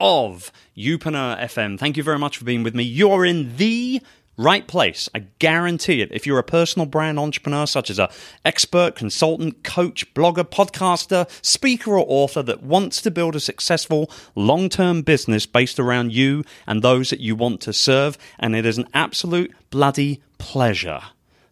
of Youpreneur FM. Thank you very much for being with me. You're in the right place. I guarantee it. If you're a personal brand entrepreneur, such as a expert, consultant, coach, blogger, podcaster, speaker, or author that wants to build a successful long-term business based around you and those that you want to serve, and it is an absolute bloody pleasure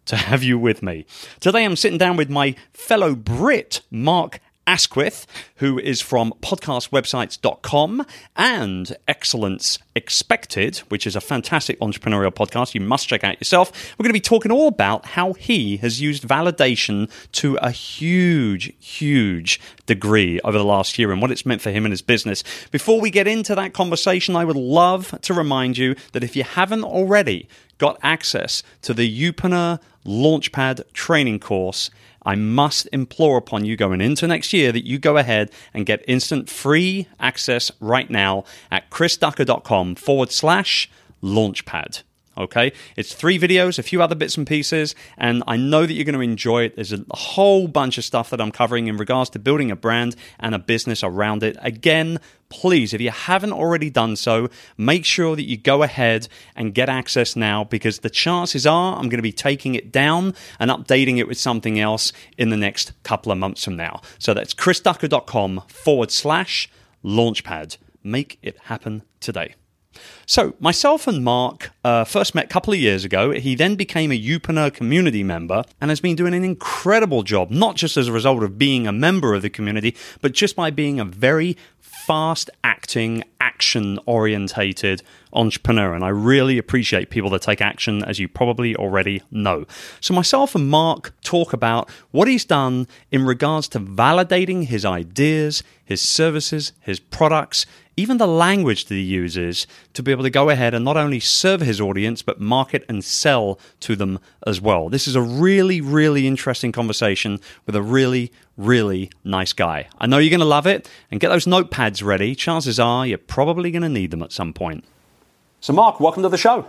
to have you with me. Today I'm sitting down with my fellow Brit, Mark Asquith, who is from podcastwebsites.com and Excellence Expected, which is a fantastic entrepreneurial podcast you must check out yourself. We're going to be talking all about how he has used validation to a huge, huge degree over the last year and what it's meant for him and his business. Before we get into that conversation, I would love to remind you that if you haven't already got access to the Youpreneur Launchpad training course, I must implore upon you going into next year that you go ahead and get instant free access right now at chrisducker.com forward slash launchpad. Okay, it's three videos, a few other bits and pieces, and I know that you're going to enjoy it. There's a whole bunch of stuff that I'm covering in regards to building a brand and a business around it. Again, please, if you haven't already done so, make sure that you go ahead and get access now because the chances are I'm going to be taking it down and updating it with something else in the next couple of months from now. So that's chrisducker.com forward slash launchpad. Make it happen today. So, myself and Mark uh, first met a couple of years ago. He then became a Youpreneur community member and has been doing an incredible job, not just as a result of being a member of the community, but just by being a very fast acting, action orientated entrepreneur. And I really appreciate people that take action, as you probably already know. So, myself and Mark talk about what he's done in regards to validating his ideas, his services, his products, even the language that he uses to be able to go ahead and not only serve his audience, but market and sell to them as well. This is a really, really interesting conversation with a really, really nice guy. I know you're going to love it and get those notepads ready. Chances are you're probably going to need them at some point. So, Mark, welcome to the show.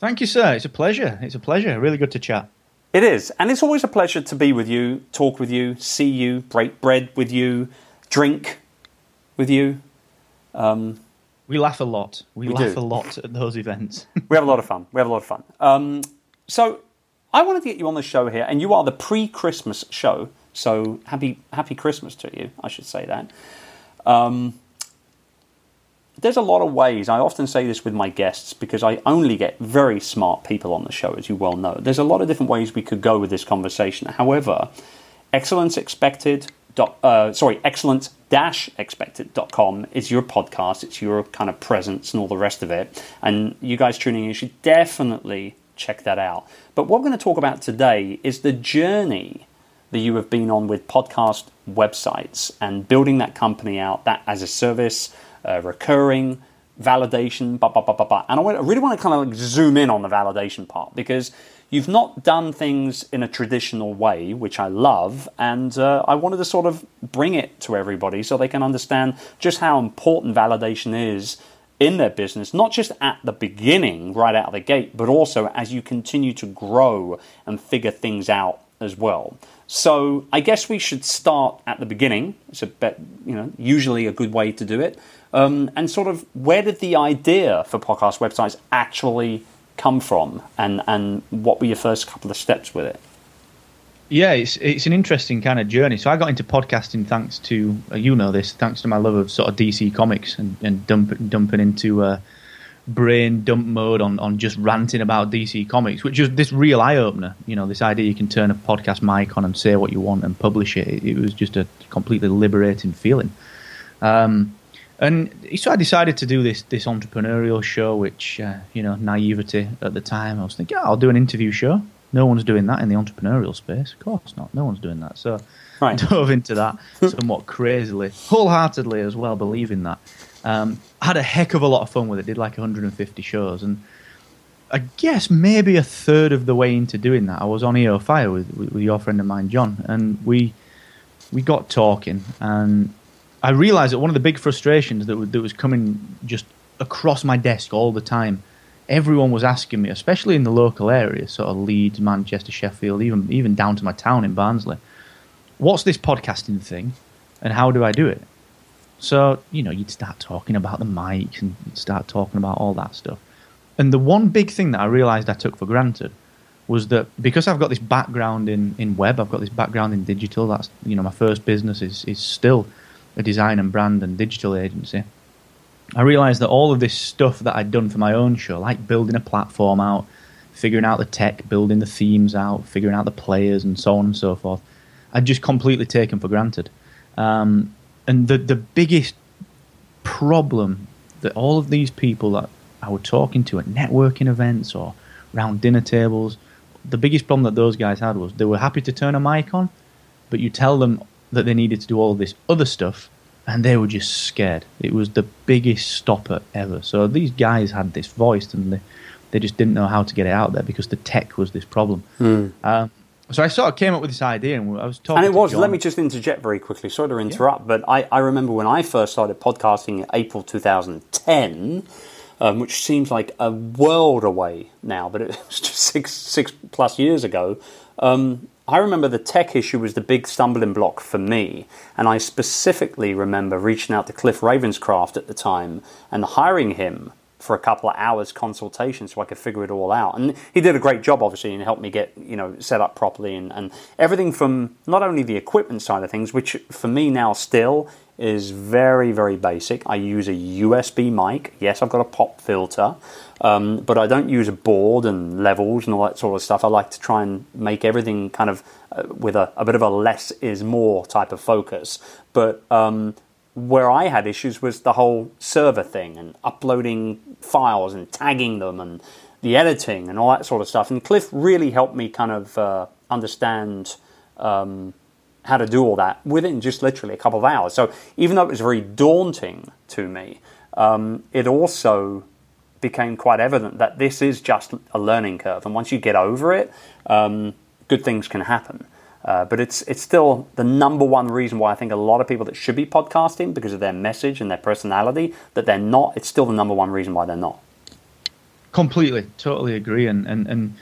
Thank you, sir. It's a pleasure. It's a pleasure. Really good to chat. It is. And it's always a pleasure to be with you, talk with you, see you, break bread with you, drink with you. Um, we laugh a lot. We, we laugh do. a lot at those events. we have a lot of fun. We have a lot of fun. Um, so I wanted to get you on the show here, and you are the pre-Christmas show. So happy happy Christmas to you. I should say that. Um, there's a lot of ways. I often say this with my guests because I only get very smart people on the show, as you well know. There's a lot of different ways we could go with this conversation. However, excellence expected. Uh, sorry, excellence expected.com is your podcast, it's your kind of presence and all the rest of it. And you guys tuning in should definitely check that out. But what we're going to talk about today is the journey that you have been on with podcast websites and building that company out, that as a service, uh, recurring, validation, blah, blah, blah, blah, blah. And I really want to kind of like zoom in on the validation part because you've not done things in a traditional way, which I love, and uh, I wanted to sort of bring it to everybody so they can understand just how important validation is in their business, not just at the beginning, right out of the gate, but also as you continue to grow and figure things out as well. So I guess we should start at the beginning. It's a bit, you know, usually a good way to do it. Um, and sort of where did the idea for podcast websites actually come from, and and what were your first couple of steps with it? Yeah, it's it's an interesting kind of journey. So I got into podcasting thanks to uh, you know this, thanks to my love of sort of DC comics and and dump, dumping into uh, brain dump mode on on just ranting about DC comics, which was this real eye opener. You know, this idea you can turn a podcast mic on and say what you want and publish it. It, it was just a completely liberating feeling. Um, and so I decided to do this this entrepreneurial show, which uh, you know naivety at the time. I was thinking, I'll do an interview show. No one's doing that in the entrepreneurial space. Of course not. No one's doing that. So right. I dove into that somewhat crazily, wholeheartedly as well, believing that. Um, had a heck of a lot of fun with it. Did like 150 shows, and I guess maybe a third of the way into doing that, I was on EO Fire with, with, with your friend of mine, John, and we we got talking, and I realised that one of the big frustrations that, that was coming just across my desk all the time, everyone was asking me, especially in the local area, sort of Leeds, Manchester, Sheffield, even even down to my town in Barnsley. What's this podcasting thing, and how do I do it? So, you know, you'd start talking about the mics and start talking about all that stuff. And the one big thing that I realized I took for granted was that because I've got this background in, in web, I've got this background in digital, that's, you know, my first business is, is still a design and brand and digital agency. I realized that all of this stuff that I'd done for my own show, like building a platform out, figuring out the tech, building the themes out, figuring out the players, and so on and so forth, I'd just completely taken for granted. Um, and the the biggest problem that all of these people that I was talking to at networking events or round dinner tables, the biggest problem that those guys had was they were happy to turn a mic on, but you tell them that they needed to do all this other stuff, and they were just scared. It was the biggest stopper ever. So these guys had this voice, and they they just didn't know how to get it out there because the tech was this problem. Mm. Um, so I sort of came up with this idea, and I was talking. And it was. John. Let me just interject very quickly. Sorry to interrupt, yeah. but I, I remember when I first started podcasting in April 2010, um, which seems like a world away now, but it was just six six plus years ago. Um, I remember the tech issue was the big stumbling block for me, and I specifically remember reaching out to Cliff Ravenscraft at the time and hiring him for a couple of hours consultation so I could figure it all out. And he did a great job, obviously, and helped me get you know set up properly and, and everything from not only the equipment side of things, which for me now still is very very basic. I use a USB mic. Yes, I've got a pop filter, um, but I don't use a board and levels and all that sort of stuff. I like to try and make everything kind of uh, with a, a, bit of a less is more type of focus. But um, where I had issues was the whole server thing and uploading files and tagging them and the editing and all that sort of stuff. And Cliff really helped me kind of uh, understand um, how to do all that within just literally a couple of hours. So even though it was very daunting to me, um, it also became quite evident that this is just a learning curve. And once you get over it, um, good things can happen. Uh, but it's it's still the number one reason why I think a lot of people that should be podcasting because of their message and their personality that they're not. It's still the number one reason why they're not. Completely, totally agree. And and and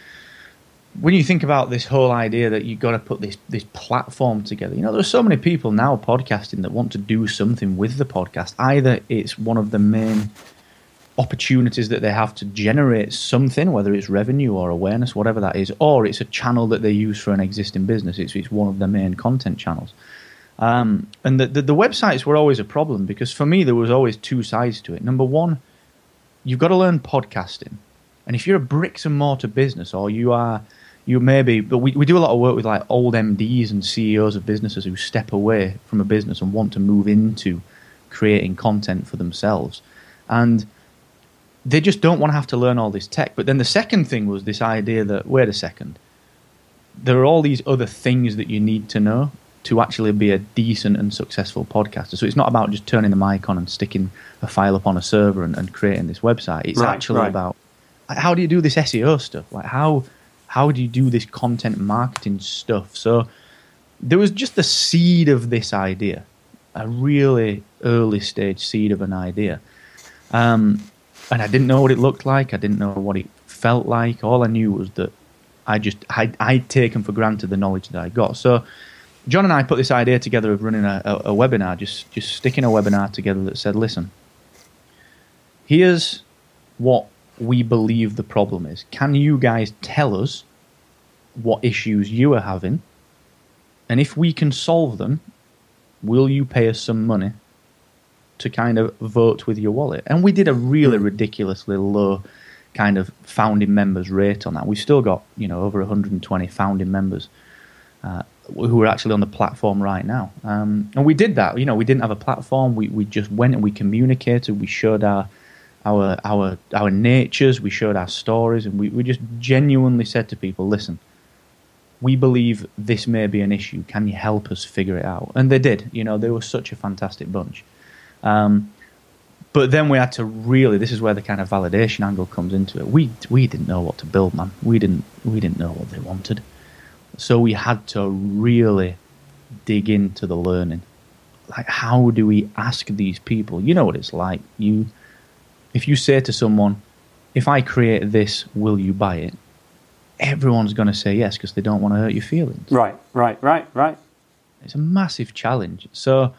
when you think about this whole idea that you've got to put this this platform together, you know, there are so many people now podcasting that want to do something with the podcast. Either it's one of the main opportunities that they have to generate something, whether it's revenue or awareness, whatever that is, or it's a channel that they use for an existing business. It's, it's one of the main content channels. Um, and the, the, the, websites were always a problem because for me, there was always two sides to it. Number one, you've got to learn podcasting. And if you're a bricks and mortar business or you are, you maybe, but we, we do a lot of work with like old MDs and CEOs of businesses who step away from a business and want to move into creating content for themselves. And they just don't want to have to learn all this tech. But then the second thing was this idea that wait a second, there are all these other things that you need to know to actually be a decent and successful podcaster. So it's not about just turning the mic on and sticking a file up on a server and, and creating this website. It's right, actually right. about how do you do this SEO stuff? Like how how do you do this content marketing stuff? So there was just the seed of this idea, a really early stage seed of an idea. Um, and I didn't know what it looked like. I didn't know what it felt like. All I knew was that I just I, I'd taken for granted the knowledge that I got. So John and I put this idea together of running a, a, a webinar, just just sticking a webinar together that said, listen, here's what we believe the problem is. Can you guys tell us what issues you are having? And if we can solve them, will you pay us some money to kind of vote with your wallet. And we did a really hmm. ridiculously low kind of founding members rate on that. We've still got, you know, over 120 founding members uh, who are actually on the platform right now. Um, and we did that. You know, we didn't have a platform. We, we just went and we communicated. We showed our our our our natures. We showed our stories, and we, we just genuinely said to people, "Listen, we believe this may be an issue. Can you help us figure it out?" And they did. You know, they were such a fantastic bunch. Um, but then we had to really. This is where the kind of validation angle comes into it. We we didn't know what to build, man. We didn't we didn't know what they wanted, so we had to really dig into the learning. Like, how do we ask these people? You know what it's like. You, if you say to someone, "If I create this, will you buy it?" Everyone's going to say yes because they don't want to hurt your feelings. Right, right, right, right. It's a massive challenge. So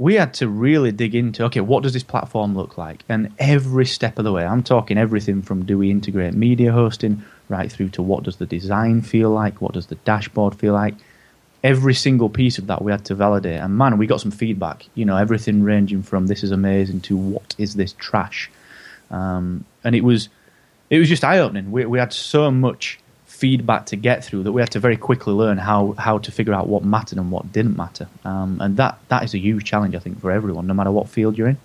we had to really dig into okay, what does this platform look like? And every step of the way, I'm talking everything from do we integrate media hosting right through to what does the design feel like? What does the dashboard feel like? Every single piece of that we had to validate. And man, we got some feedback. You know, everything ranging from this is amazing to what is this trash? Um, and it was it was just eye opening. We, we had so much feedback to get through that we had to very quickly learn how, how to figure out what mattered and what didn't matter. Um, and that, that is a huge challenge, I think, for everyone, no matter what field you're in.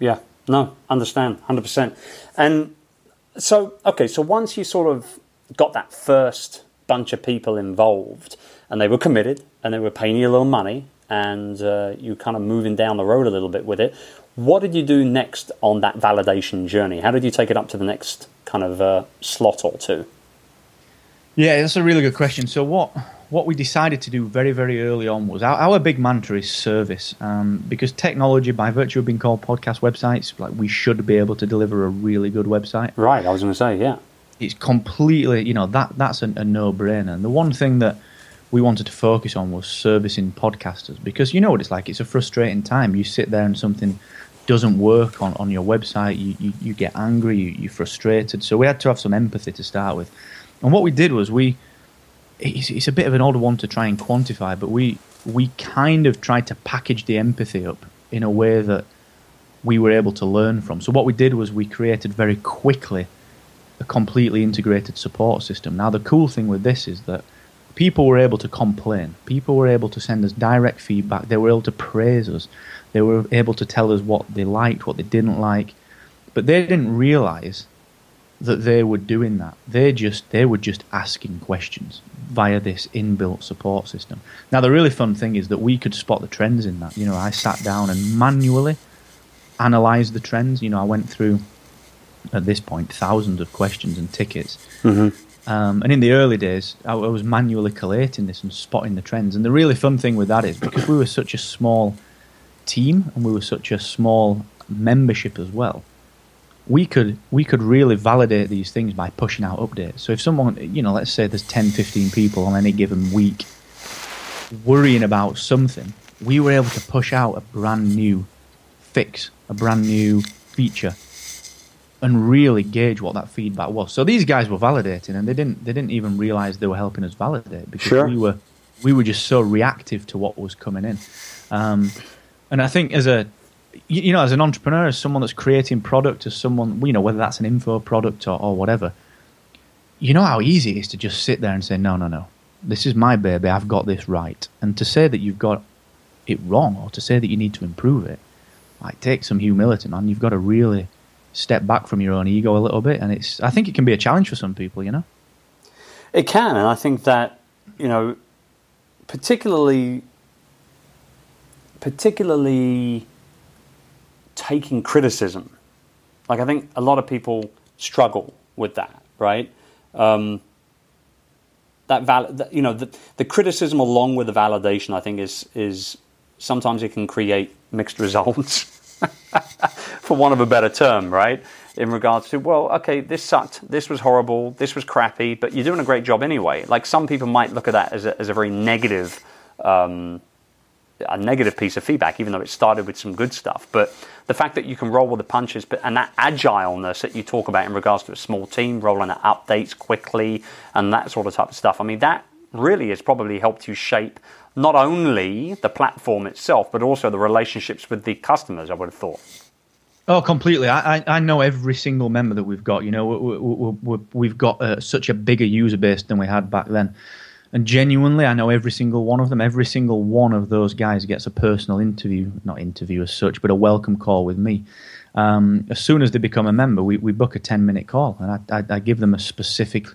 Yeah, no, understand, 100%. And so, okay, so once you sort of got that first bunch of people involved and they were committed and they were paying you a little money and uh, you kind of moving down the road a little bit with it, what did you do next on that validation journey? How did you take it up to the next kind of uh, slot or two? Yeah, that's a really good question. So what what we decided to do very very early on was our, our big mantra is service um, because technology, by virtue of being called podcast websites, like we should be able to deliver a really good website. Right. I was going to say, yeah. It's completely, you know, that that's a, a no brainer. And the one thing that we wanted to focus on was servicing podcasters because you know what it's like. It's a frustrating time. You sit there and something doesn't work on, on your website. You, you, you get angry. You, you're frustrated. So we had to have some empathy to start with. And what we did was we, it's, it's a bit of an odd one to try and quantify, but we we kind of tried to package the empathy up in a way that we were able to learn from. So what we did was we created very quickly a completely integrated support system. Now the cool thing with this is that people were able to complain. People were able to send us direct feedback. They were able to praise us. They were able to tell us what they liked, what they didn't like. But they didn't realize that they were doing that. They just they were just asking questions via this inbuilt support system. Now the really fun thing is that we could spot the trends in that. You know, I sat down and manually analyzed the trends. You know, I went through at this point thousands of questions and tickets. Mm-hmm. Um, and in the early days, I, I was manually collating this and spotting the trends. And the really fun thing with that is because we were such a small team and we were such a small membership as well we could we could really validate these things by pushing out updates. So if someone, you know, let's say there's 10, 15 people on any given week worrying about something, we were able to push out a brand new fix, a brand new feature, and really gauge what that feedback was. So these guys were validating, and they didn't they didn't even realize they were helping us validate because sure. we were we were just so reactive to what was coming in. Um, and I think as a you know, as an entrepreneur, as someone that's creating product, as someone, you know, whether that's an info product or, or whatever, you know how easy it is to just sit there and say, no, no, no, this is my baby, I've got this right. And to say that you've got it wrong or to say that you need to improve it, like, take some humility, man. You've got to really step back from your own ego a little bit. And it's, I think it can be a challenge for some people, you know? It can. And I think that, you know, particularly, particularly, taking criticism. Like I think a lot of people struggle with that, right? Um, that val- you know, the, the criticism along with the validation, I think, is is sometimes it can create mixed results, for want of a better term, right? In regards to, well, okay, this sucked, this was horrible, this was crappy, but you're doing a great job anyway. Like some people might look at that as a, as a very negative. Um, a negative piece of feedback, even though it started with some good stuff. But the fact that you can roll with the punches, but and that agileness that you talk about in regards to a small team, rolling out updates quickly, and that sort of type of stuff. I mean, that really has probably helped you shape not only the platform itself, but also the relationships with the customers. I would have thought. Oh, completely. I, I know every single member that we've got. You know, we, have got uh, such a bigger user base than we had back then. And genuinely, I know every single one of them. Every single one of those guys gets a personal interview, not interview as such, but a welcome call with me. Um, as soon as they become a member, we, we book a 10 minute call and I, I, I give them a specific,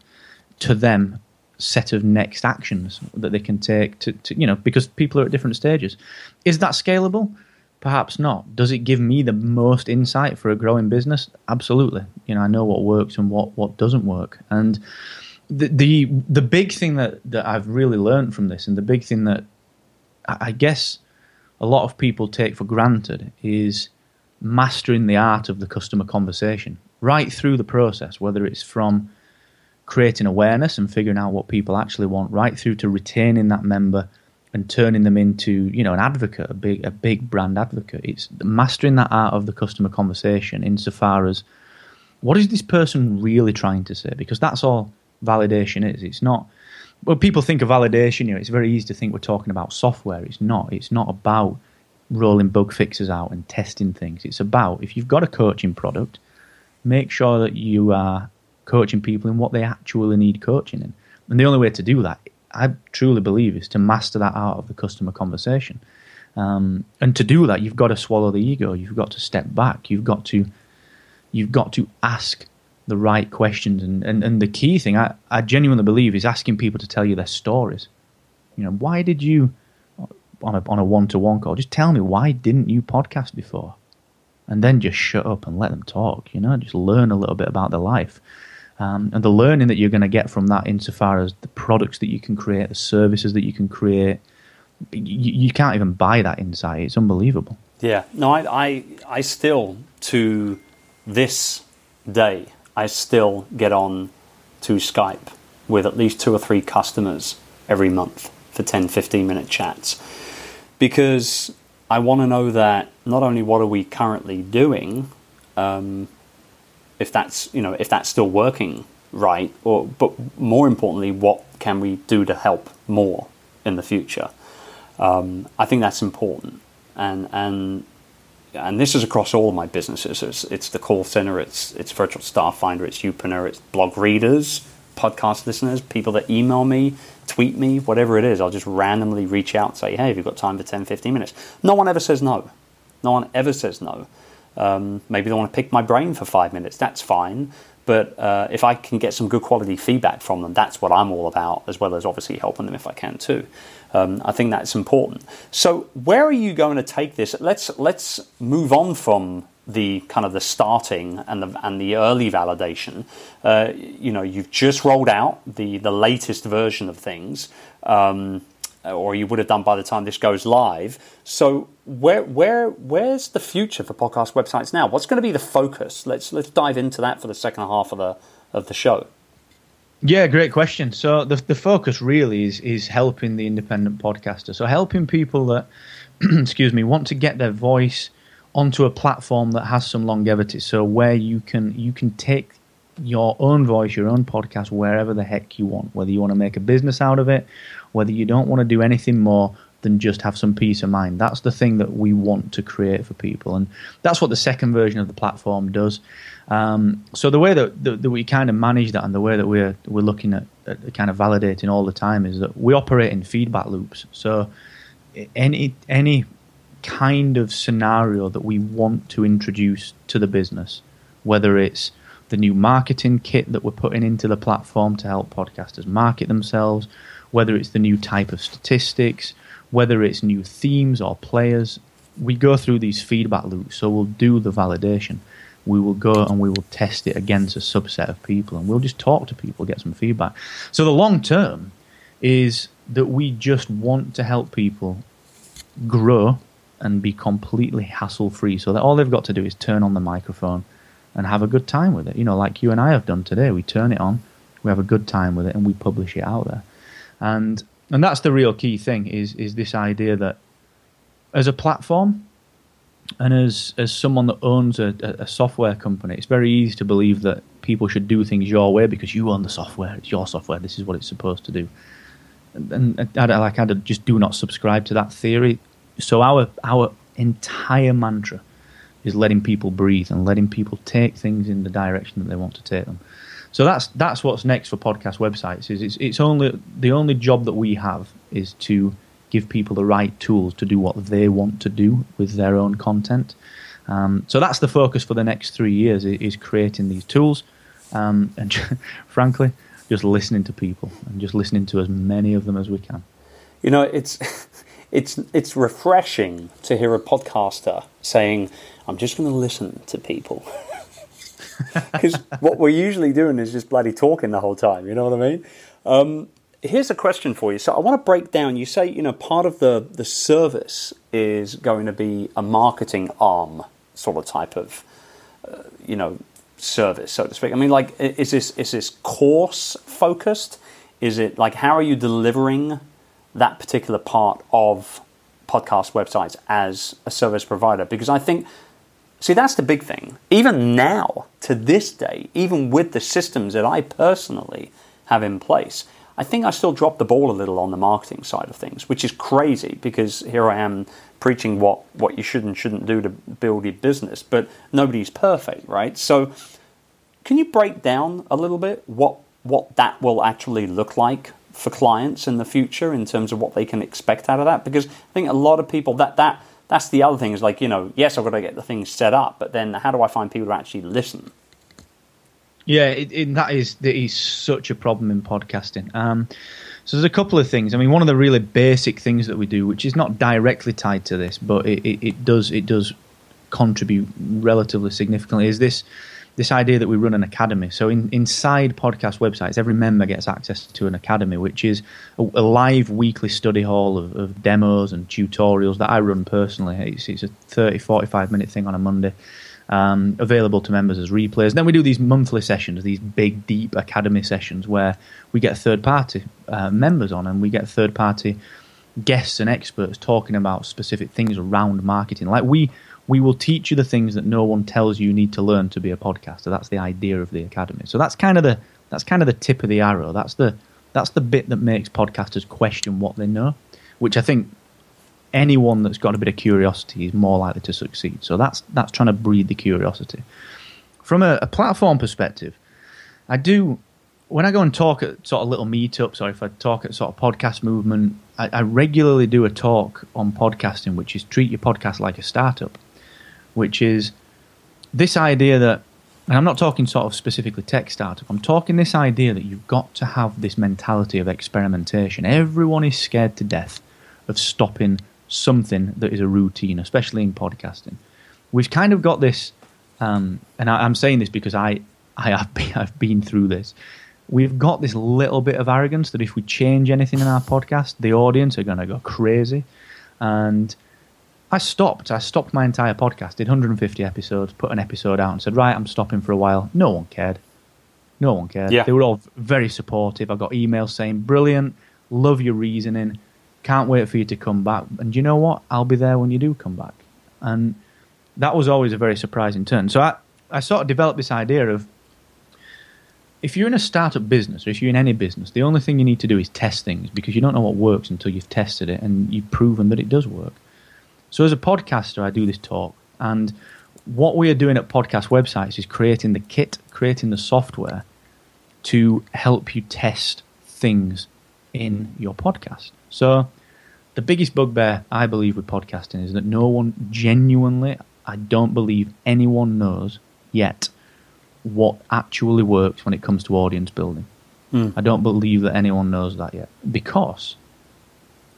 to them, set of next actions that they can take to, to, you know, because people are at different stages. Is that scalable? Perhaps not. Does it give me the most insight for a growing business? Absolutely. You know, I know what works and what, what doesn't work. And the, the the big thing that, that I've really learned from this, and the big thing that I guess a lot of people take for granted, is mastering the art of the customer conversation right through the process, whether it's from creating awareness and figuring out what people actually want, right through to retaining that member and turning them into you know an advocate, a big a big brand advocate. It's mastering that art of the customer conversation insofar as what is this person really trying to say? Because that's all validation is. It's not. When people think of validation, you know, it's very easy to think we're talking about software. It's not. It's not about rolling bug fixes out and testing things. It's about if you've got a coaching product, make sure that you are coaching people in what they actually need coaching in. And the only way to do that I truly believe is to master that art of the customer conversation. Um, and to do that, you've got to swallow the ego. You've got to step back. You've got to, you've got to ask the right questions. And, and, and the key thing I, I genuinely believe is asking people to tell you their stories. You know, why did you on a on a one to one call? Just tell me why didn't you podcast before, and then just shut up and let them talk. You know, just learn a little bit about their life. Um, and the learning that you're going to get from that, insofar as the products that you can create, the services that you can create, you, you can't even buy that insight. It's unbelievable. Yeah, no, I, I, I still to this day, I still get on to Skype with at least two or three customers every month for 10, 15 minute chats because I want to know that not only what are we currently doing, um, if that's you know if that's still working right, or but more importantly, what can we do to help more in the future? Um, I think that's important, and and and this is across all my businesses. It's, it's the call center, it's it's virtual staff finder, it's Youpreneur, it's blog readers, podcast listeners, people that email me, tweet me, whatever it is. I'll just randomly reach out and say, hey, have you got time for 10, 15 minutes? No one ever says no. No one ever says no. Um, maybe they want to pick my brain for five minutes. That's fine. But uh, if I can get some good quality feedback from them, that's what I'm all about, as well as obviously helping them if I can too. Um, I think that's important. So, where are you going to take this? Let's let's move on from the kind of the starting and the and the early validation. Uh, you know, you've just rolled out the the latest version of things. Um, or you would have done by the time this goes live. So where where where's the future for podcast websites now? What's going to be the focus? Let's let's dive into that for the second half of the of the show. Yeah, great question. So the the focus really is is helping the independent podcaster. So helping people that excuse me want to get their voice onto a platform that has some longevity. So where you can you can take your own voice, your own podcast wherever the heck you want, whether you want to make a business out of it whether you don't want to do anything more than just have some peace of mind. That's the thing that we want to create for people, and that's what the second version of the platform does. Um, so the way that, that, that, we kind of manage that, and the way that we're we're looking at, at, kind of validating all the time, is that we operate in feedback loops. So any any kind of scenario that we want to introduce to the business, whether it's the new marketing kit that we're putting into the platform to help podcasters market themselves, whether it's the new type of statistics, whether it's new themes or players. We go through these feedback loops. So we'll do the validation. We will go and we will test it against a subset of people and we'll just talk to people, get some feedback. So the long term is that we just want to help people grow and be completely hassle free so that all they've got to do is turn on the microphone and have a good time with it. You know, like you and I have done today. We turn it on, we have a good time with it, and we publish it out there and and that's the real key thing is is this idea that as a platform and as as someone that owns a, a, software company, it's very easy to believe that people should do things your way because you own the software. It's your software. This is what it's supposed to do. And, and I, like I just do not subscribe to that theory. So our our entire mantra is letting people breathe and letting people take things in the direction that they want to take them. So that's that's what's next for podcast websites. Is it's, it's only the only job that we have is to give people the right tools to do what they want to do with their own content. Um, so that's the focus for the next three years is creating these tools, um, and frankly, just listening to people and just listening to as many of them as we can. You know, it's it's it's refreshing to hear a podcaster saying, "I'm just going to listen to people." Because what we're usually doing is just bloody talking the whole time. You know what I mean? Um, here's a question for you. So I want to break down. You say you know part of the the service is going to be a marketing arm sort of type of uh, you know service, so to speak. I mean, like, is this is this course focused? Is it like how are you delivering that particular part of podcast websites as a service provider? Because I think See, that's the big thing. Even now, to this day, even with the systems that I personally have in place, I think I still drop the ball a little on the marketing side of things, which is crazy because here I am preaching what, what you should and shouldn't do to build your business, but nobody's perfect, right? So, can you break down a little bit what what that will actually look like for clients in the future in terms of what they can expect out of that? Because I think a lot of people that that that's the other thing is like you know yes I've got to get the things set up, but then how do I find people to actually listen? Yeah, it, it, that is that is such a problem in podcasting. Um, so there's a couple of things. I mean, one of the really basic things that we do, which is not directly tied to this, but it, it, it does it does contribute relatively significantly, is this this idea that we run an academy. So in, inside podcast websites, every member gets access to an academy, which is a, a live weekly study hall of, of, demos and tutorials that I run personally. It's, it's, a 30, 45 minute thing on a Monday. Um, available to members as replays. Then we do these monthly sessions, these big, deep academy sessions where we get third party uh, members on and we get third party guests and experts talking about specific things around marketing. Like we we will teach you the things that no one tells you you need to learn to be a podcaster. That's the idea of the academy. So that's kind of the that's kind of the tip of the arrow. That's the that's the bit that makes podcasters question what they know, which I think anyone that's got a bit of curiosity is more likely to succeed. So that's that's trying to breed the curiosity. From a, a platform perspective, I do when I go and talk at sort of little meetups or if I talk at sort of podcast movement, I, I regularly do a talk on podcasting, which is treat your podcast like a startup which is this idea that, and I'm not talking sort of specifically tech startup, I'm talking this idea that you've got to have this mentality of experimentation. Everyone is scared to death of stopping something that is a routine, especially in podcasting. We've kind of got this, um, and I, am saying this because I, I have been, I've been through this. We've got this little bit of arrogance that if we change anything in our podcast, the audience are going to go crazy. And I stopped. I stopped my entire podcast. Did 150 episodes. Put an episode out and said, "Right, I'm stopping for a while." No one cared. No one cared. Yeah. They were all very supportive. I got emails saying, "Brilliant, love your reasoning. Can't wait for you to come back." And you know what? I'll be there when you do come back. And that was always a very surprising turn. So I, I sort of developed this idea of if you're in a startup business or if you're in any business, the only thing you need to do is test things because you don't know what works until you've tested it and you've proven that it does work. So as a podcaster, I do this talk, and what we are doing at podcast websites is creating the kit, creating the software to help you test things in your podcast. So the biggest bugbear I believe with podcasting is that no one genuinely, I don't believe anyone knows yet what actually works when it comes to audience building. Mm. I don't believe that anyone knows that yet because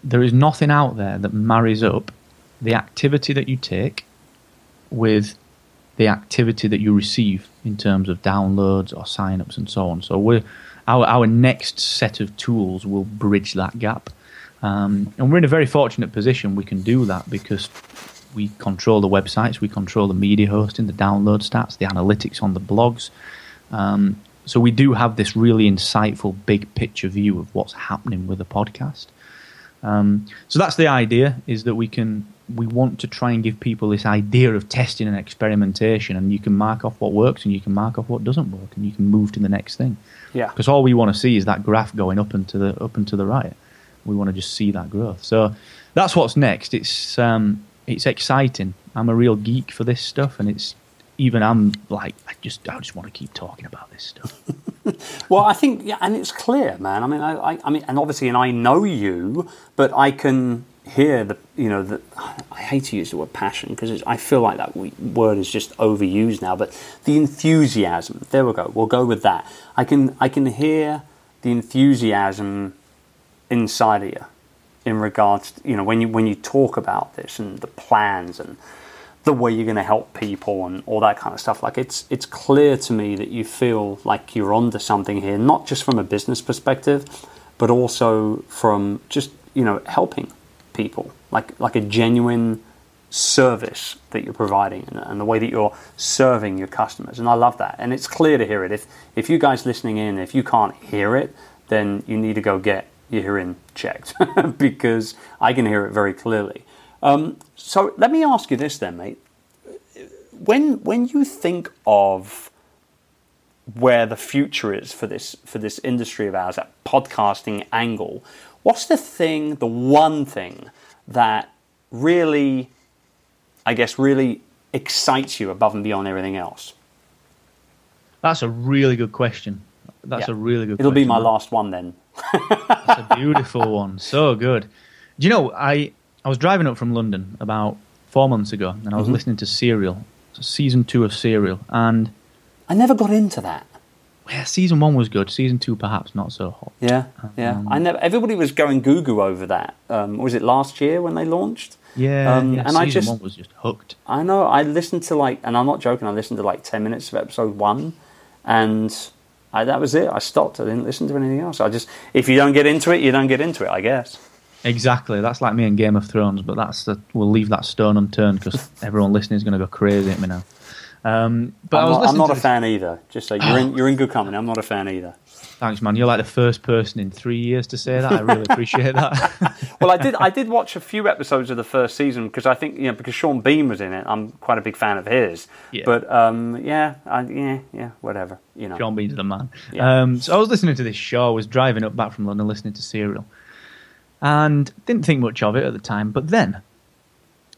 there is nothing out there that marries up the activity that you take with the activity that you receive in terms of downloads or signups and so on. So we're our our next set of tools will bridge that gap, um, and we're in a very fortunate position. We can do that because we control the websites, we control the media hosting, the download stats, the analytics on the blogs. Um, so we do have this really insightful, big picture view of what's happening with the podcast. Um, so that's the idea: is that we can we want to try and give people this idea of testing and experimentation, and you can mark off what works and you can mark off what doesn't work, and you can move to the next thing. Yeah. Because all we want to see is that graph going up and to the up and to the right. We want to just see that growth. So that's what's next. It's um, it's exciting. I'm a real geek for this stuff, and it's even I'm like I just I just want to keep talking about this stuff. well, I think yeah, and it's clear, man. I mean, I, I, I mean, and obviously, and I know you, but I can hear the you know the I hate to use the word passion because I feel like that word is just overused now but the enthusiasm there we go we'll go with that I can I can hear the enthusiasm inside of you in regards, to, you know, when you when you talk about this and the plans and the way you're going to help people and all that kind of stuff. Like it's it's clear to me that you feel like you're onto something here, not just from a business perspective, but also from just you know helping people, like like a genuine service that you're providing and, and, the way that you're serving your customers. And I love that. And it's clear to hear it. If if you guys listening in, if you can't hear it, then you need to go get your hearing checked because I can hear it very clearly. Um, so let me ask you this then, mate. When when you think of where the future is for this for this industry of ours, that podcasting angle, what's the thing, the one thing that really, I guess, really excites you above and beyond everything else? That's a really good question. That's yeah. a really good. It'll question. be my last one then. That's a beautiful one. So good. Do you know I I was driving up from London about four months ago, and I was mm-hmm. listening to Serial, season two of Serial, and I never got into that. Yeah, season one was good. Season two, perhaps not so hot. Yeah, yeah. Um, I never. Everybody was going goo goo over that. Um, was it last year when they launched? Yeah, um, yeah and season I just, one was just hooked. I know. I listened to like, and I'm not joking. I listened to like ten minutes of episode one, and I, that was it. I stopped. I didn't listen to anything else. I just, if you don't get into it, you don't get into it. I guess. Exactly. That's like me and Game of Thrones, but that's the, we'll leave that stone unturned because everyone listening is going to go crazy at me now. Um, but I'm not, I'm not a fan either. Just so you're in, you're in good company. I'm not a fan either. Thanks, man. You're like the first person in three years to say that. I really appreciate that. well, I did. I did watch a few episodes of the first season because I think you know because Sean Bean was in it. I'm quite a big fan of his. Yeah. But um, yeah, I, yeah, yeah, whatever. You know, Sean Bean's the man. Yeah. Um, so I was listening to this show. I was driving up back from London, listening to Serial, and didn't think much of it at the time. But then,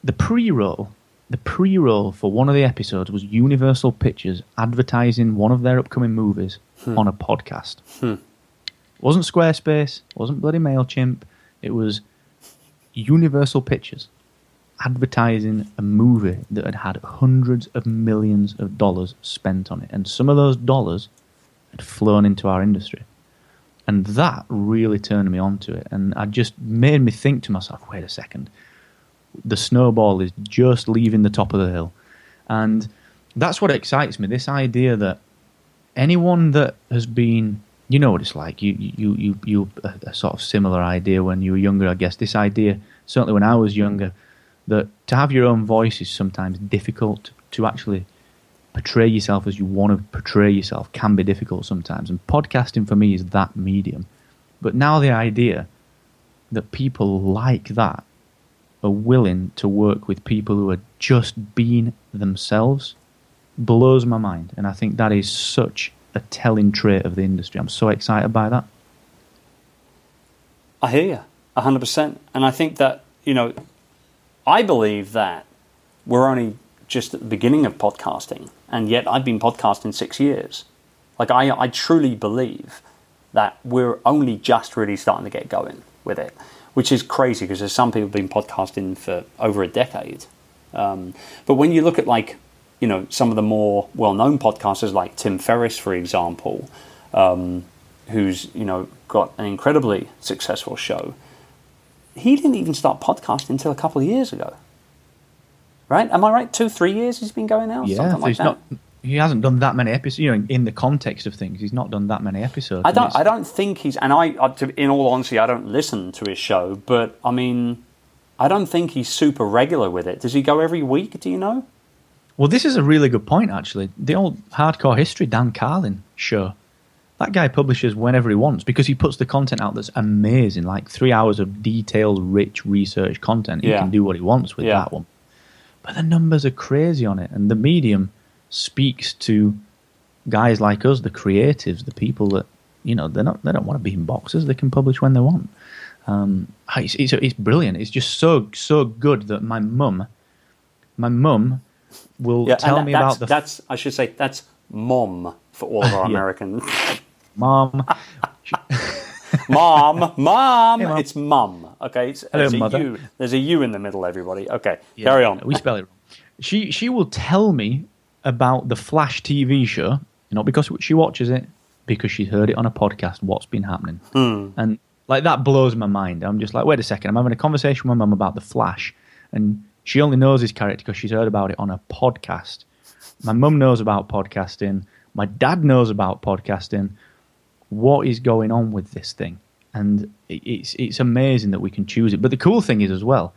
the pre-roll, the pre-roll for one of the episodes was Universal Pictures advertising one of their upcoming movies hmm. on a podcast. Hmm. It wasn't Squarespace, wasn't bloody Mailchimp. It was Universal Pictures advertising a movie that had had hundreds of millions of dollars spent on it, and some of those dollars had flown into our industry. And that really turned me onto it. And I just made me think to myself, wait a second, the snowball is just leaving the top of the hill. And that's what excites me this idea that anyone that has been you know what it's like you you you you a, sort of similar idea when you were younger i guess this idea certainly when i was younger that to have your own voice is sometimes difficult to actually portray yourself as you want to portray yourself can be difficult sometimes. And podcasting for me is that medium. But now the idea that people like that are willing to work with people who are just being themselves blows my mind. And I think that is such a telling trait of the industry. I'm so excited by that. I hear you, 100%. And I think that, you know, I believe that we're only just at the beginning of podcasting, and yet I've been podcasting six years. Like, I, I truly believe that we're only just really starting to get going with it, which is crazy because there's some people have been podcasting for over a decade. Um, but when you look at, like, you know, some of the more well known podcasters, like Tim Ferriss, for example, um, who's, you know, got an incredibly successful show, he didn't even start podcasting until a couple of years ago right? Am I right? Two, three years he's been going now. Yeah, Something like he's not. He hasn't done that many episodes. You know, in the context of things, he's not done that many episodes. I don't. I don't think he's. And I, in all honesty, I don't listen to his show. But I mean, I don't think he's super regular with it. Does he go every week? Do you know? Well, this is a really good point, actually. The old Hardcore History Dan Carlin show. That guy publishes whenever he wants because he puts the content out that's amazing, like three hours of detailed, rich research content. He yeah. can do what he wants with yeah. that one but the numbers are crazy on it, and the medium speaks to guys like us, the creatives, the people that you know they're not they don't want to be in boxes. They can publish when they want. Um, it's, it's, it's brilliant. It's just so so good that my mum, my mum, will yeah, tell me about the. That's I should say that's mom for all of our yeah. American. Mom. mom, mom. Hey, mom. It's mum. Okay, it's, Hello, a mother. U. There's a U in the middle. Everybody. Okay, yeah, carry on. We spell it wrong. She she will tell me about the Flash TV show, not because she watches it, because she's heard it on a podcast. What's been happening? Hmm. And Like that blows my mind. I'm just like, wait a second. I'm having a conversation with my mum about the Flash, and she only knows his character because she's heard about it on a podcast. My mum knows about podcasting. My dad knows about podcasting. What is going on with this thing? And it's it's amazing that we can choose it. But the cool thing is as well.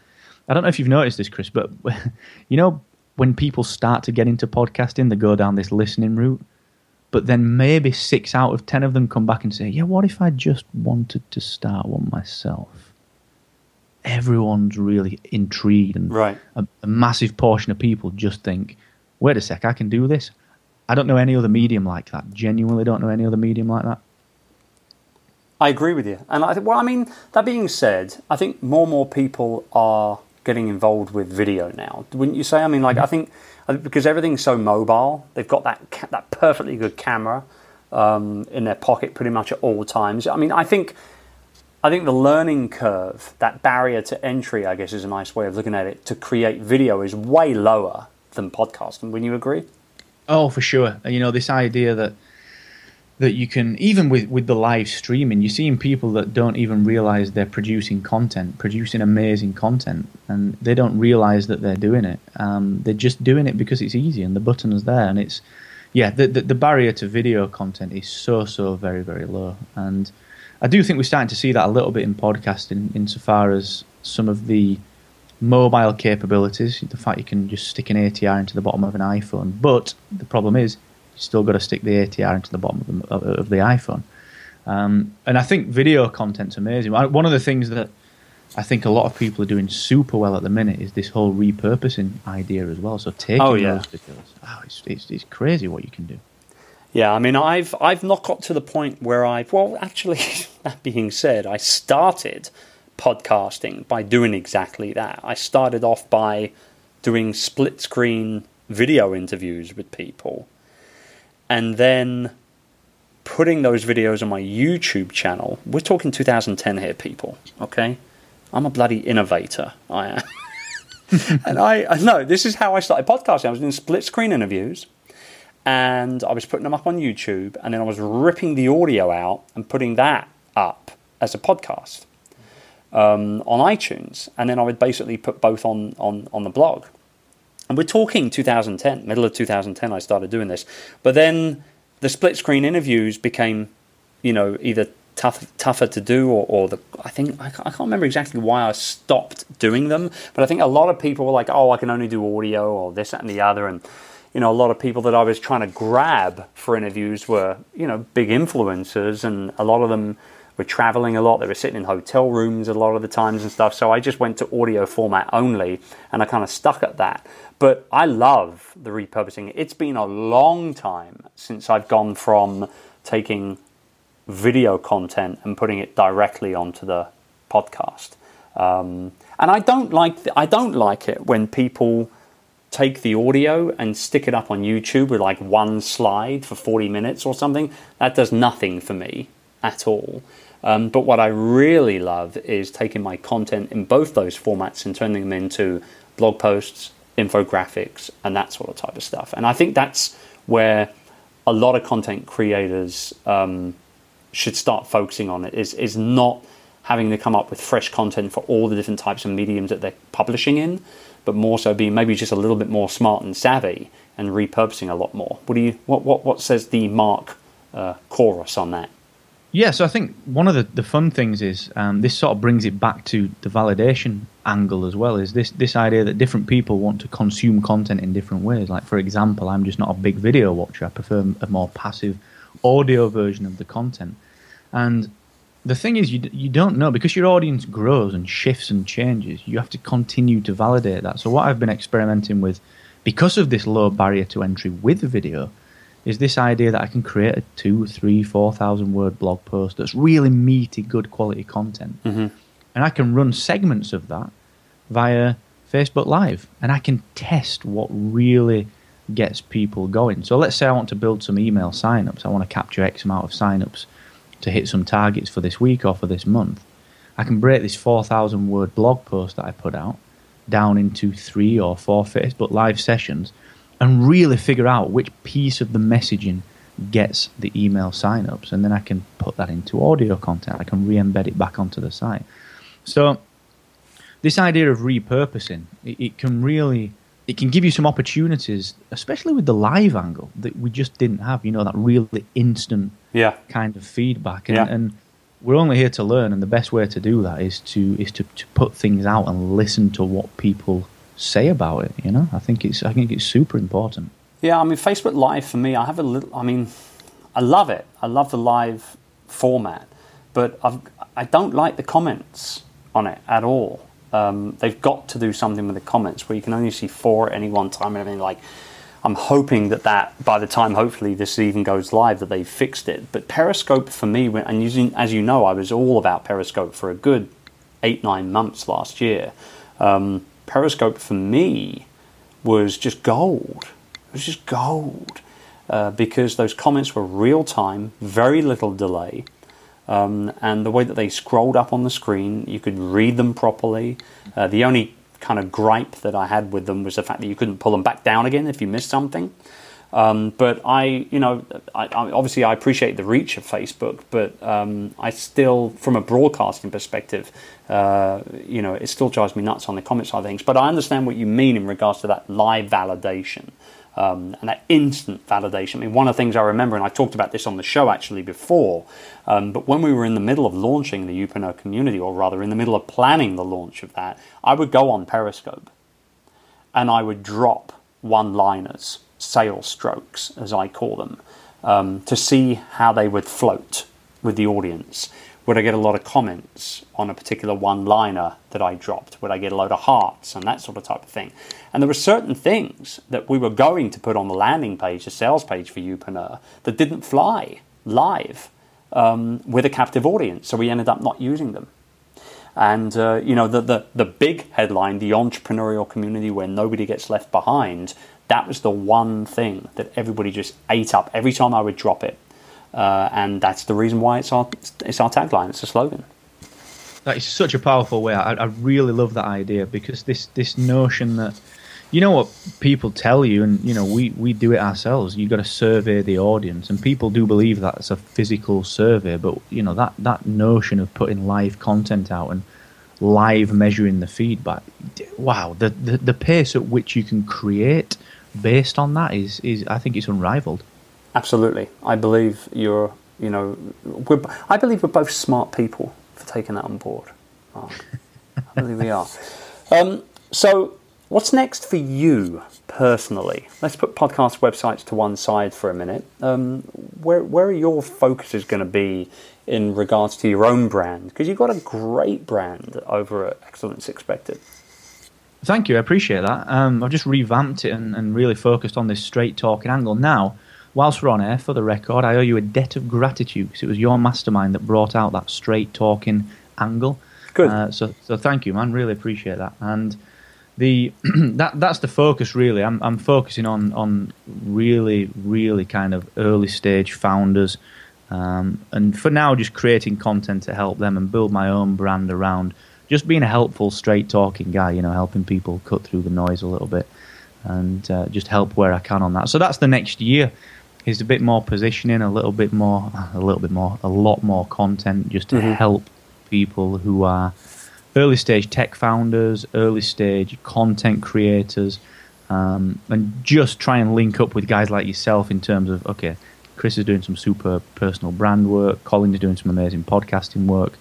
I don't know if you've noticed this, Chris, but you know when people start to get into podcasting, they go down this listening route. But then maybe six out of ten of them come back and say, "Yeah, what if I just wanted to start one myself?" Everyone's really intrigued, and right. a, a massive portion of people just think, "Wait a sec, I can do this." I don't know any other medium like that. Genuinely, don't know any other medium like that. I agree with you, and I think. Well, I mean, that being said, I think more and more people are getting involved with video now. Wouldn't you say? I mean, like I think because everything's so mobile, they've got that ca- that perfectly good camera um, in their pocket pretty much at all times. I mean, I think I think the learning curve, that barrier to entry, I guess is a nice way of looking at it, to create video is way lower than podcasting. Wouldn't you agree? Oh, for sure. And you know, this idea that that you can even with with the live streaming you're seeing people that don't even realize they're producing content producing amazing content and they don't realize that they're doing it. Um, they're just doing it because it's easy and the button is there and it's yeah the, the, the barrier to video content is so so very very low. And i do think we're starting to see that a little bit in podcasting insofar as some of the mobile capabilities the fact you can just stick an atr into the bottom of an iphone. But the problem is still got to stick the ATR into the bottom of the, of the iPhone. Um, and I think video content's amazing. One of the things that I think a lot of people are doing super well at the minute is this whole repurposing idea as well. So taking oh, yeah. those videos, oh, it's, it's, it's crazy what you can do. Yeah, I mean, I've I've not got to the point where I've well, actually, that being said, I started podcasting by doing exactly that. I started off by doing split screen video interviews with people and then putting those videos on my YouTube channel. We're talking 2010 here, people. Okay, I'm a bloody innovator. I am. and I, know this is how I started podcasting. I was doing split screen interviews, and I was putting them up on YouTube, and then I was ripping the audio out and putting that up as a podcast um, on iTunes, and then I would basically put both on on on the blog. And we're talking 2010, middle of 2010, I started doing this. But then the split screen interviews became, you know, either tough, tougher to do or, or the, I think, I can't, I can't remember exactly why I stopped doing them. But I think a lot of people were like, oh, I can only do audio or this, that, and the other. And, you know, a lot of people that I was trying to grab for interviews were, you know, big influencers. And a lot of them, were traveling a lot. They were sitting in hotel rooms a lot of the times and stuff. So I just went to audio format only and I kind of stuck at that. But I love the repurposing. It's been a long time since I've gone from taking video content and putting it directly onto the podcast. Um, and I don't like the, I don't like it when people take the audio and stick it up on YouTube with like one slide for 40 minutes or something. That does nothing for me at all. Um, but what I really love is taking my content in both those formats and turning them into blog posts, infographics, and that sort of type of stuff. And I think that's where a lot of content creators um, should start focusing on it. Is is not having to come up with fresh content for all the different types of mediums that they're publishing in, but more so being maybe just a little bit more smart and savvy and repurposing a lot more. What do you what what what says the Mark uh, chorus on that? Yeah, so I think one of the, the fun things is um, this sort of brings it back to the validation angle as well. Is this this idea that different people want to consume content in different ways? Like for example, I'm just not a big video watcher. I prefer a more passive audio version of the content. And the thing is, you you don't know because your audience grows and shifts and changes. You have to continue to validate that. So what I've been experimenting with, because of this low barrier to entry with video is this idea that I can create a two, three, four thousand word blog post that's really meaty, good quality content, mm-hmm. and I can run segments of that via Facebook Live, and I can test what really gets people going. So let's say I want to build some email signups. I want to capture X amount of signups to hit some targets for this week or for this month. I can break this 4,000 word blog post that I put out down into three or four Facebook Live sessions and really figure out which piece of the messaging gets the email signups, and then I can put that into audio content. I can re-embed it back onto the site. So this idea of repurposing, it, it can really it can give you some opportunities, especially with the live angle that we just didn't have. You know, that really instant yeah. kind of feedback. And, Yeah. and we're only here to learn, and the best way to do that is to is to, to put things out and listen to what people say about it. You know, I think it's I think it's super important. Yeah, I mean, Facebook Live for me, I have a little. I mean, I love it. I love the live format, but I've, I don't like the comments on it at all. Um, they've got to do something with the comments where you can only see four at any one time and everything. Like, I'm hoping that that by the time hopefully this even goes live that they've fixed it. But Periscope for me, and using as you know, I was all about Periscope for a good eight nine months last year. Um, Periscope for me was just gold. It was just gold uh, because those comments were real time, very little delay, um, and the way that they scrolled up on the screen, you could read them properly. Uh, the only kind of gripe that I had with them was the fact that you couldn't pull them back down again if you missed something. Um, but I, you know, I, I, obviously I appreciate the reach of Facebook, but um, I still, from a broadcasting perspective, uh, you know, it still drives me nuts on the comment side of things. But I understand what you mean in regards to that live validation um, and that instant validation. I mean, one of the things I remember, and I talked about this on the show actually before, um, but when we were in the middle of launching the Youpreneur community, or rather in the middle of planning the launch of that, I would go on Periscope and I would drop one liners, sales strokes, as I call them, um, to see how they would float with the audience. Would I get a lot of comments on a particular one liner that I dropped? Would I get a load of hearts and that sort of type of thing? And there were certain things that we were going to put on the landing page, the sales page for Youpreneur, that didn't fly live um, with a captive audience. So we ended up not using them. And uh, you know the, the the big headline, the entrepreneurial community where nobody gets left behind. That was the one thing that everybody just ate up every time I would drop it, uh, and that's the reason why it's our it's our tagline. It's a slogan. That is such a powerful way. I, I really love that idea because this this notion that you know what people tell you, and you know we we do it ourselves. You've got to survey the audience, and people do believe that it's a physical survey. But you know that that notion of putting live content out and live measuring the feedback. Wow, the the, the pace at which you can create based on that is is I think it's unrivaled. Absolutely, I believe you're. You know, we're, I believe we're both smart people for taking that on board. Mark. I believe we are. Um, so, what's next for you personally? Let's put podcast websites to one side for a minute. Um, where where are your focuses going to be in regards to your own brand? Because you've got a great brand over at Excellence Expected. Thank you, I appreciate that. Um, I've just revamped it and, and really focused on this straight talking angle. Now, whilst we're on air, for the record, I owe you a debt of gratitude because it was your mastermind that brought out that straight talking angle. Good. Uh, so, so thank you, man. Really appreciate that. And the that that's the focus really. I'm I'm focusing on on really really kind of early stage founders, um, and for now just creating content to help them and build my own brand around just being a helpful, straight talking guy. You know, helping people cut through the noise a little bit, and uh, just help where I can on that. So that's the next year. Is a bit more positioning, a little bit more, a little bit more, a lot more content, just to help people who are early stage tech founders, early stage content creators, um, and just try and link up with guys like yourself in terms of okay, Chris is doing some super personal brand work, Colin is doing some amazing podcasting work.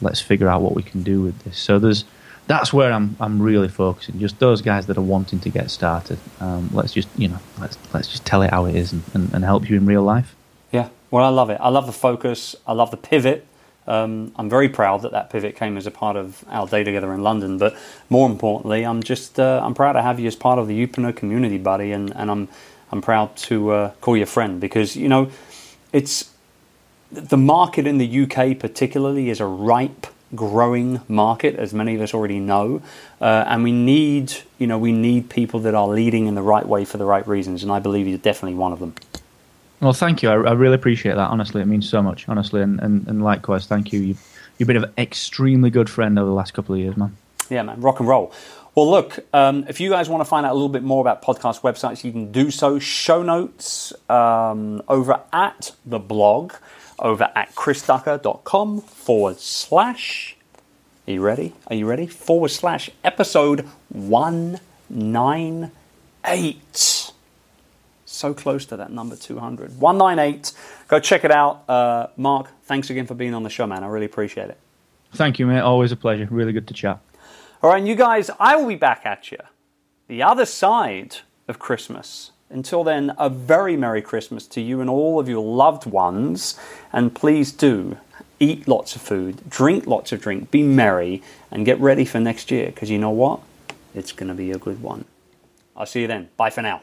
Let's figure out what we can do with this. So there's that's where I'm I'm really focusing. Just those guys that are wanting to get started. Um, let's just you know let's let's just tell it how it is and, and, and help you in real life. Yeah, well, I love it. I love the focus. I love the pivot. Um, I'm very proud that that pivot came as a part of our day together in London. But more importantly, I'm just uh, I'm proud to have you as part of the Youpreneur community, buddy, and, and I'm I'm proud to uh, call you a friend because you know it's the market in the UK particularly is a ripe growing market as many of us already know uh, and we need you know we need people that are leading in the right way for the right reasons and I believe you're definitely one of them Well, thank you. I, I really appreciate that. Honestly, it means so much. Honestly, and, and, and likewise, thank you. You've, you've been an extremely good friend over the last couple of years, man. Yeah, man, rock and roll. Well, look, um, if you guys want to find out a little bit more about podcast websites, you can do so. Show notes um, over at the blog, over at chrisducker.com forward slash. Are you ready? Are you ready? Forward slash episode 198. So close to that number 200. 198. Go check it out. Uh, Mark, thanks again for being on the show, man. I really appreciate it. Thank you, mate. Always a pleasure. Really good to chat. All right, and you guys, I will be back at you the other side of Christmas. Until then, a very Merry Christmas to you and all of your loved ones. And please do eat lots of food, drink lots of drink, be merry, and get ready for next year because you know what? It's going to be a good one. I'll see you then. Bye for now.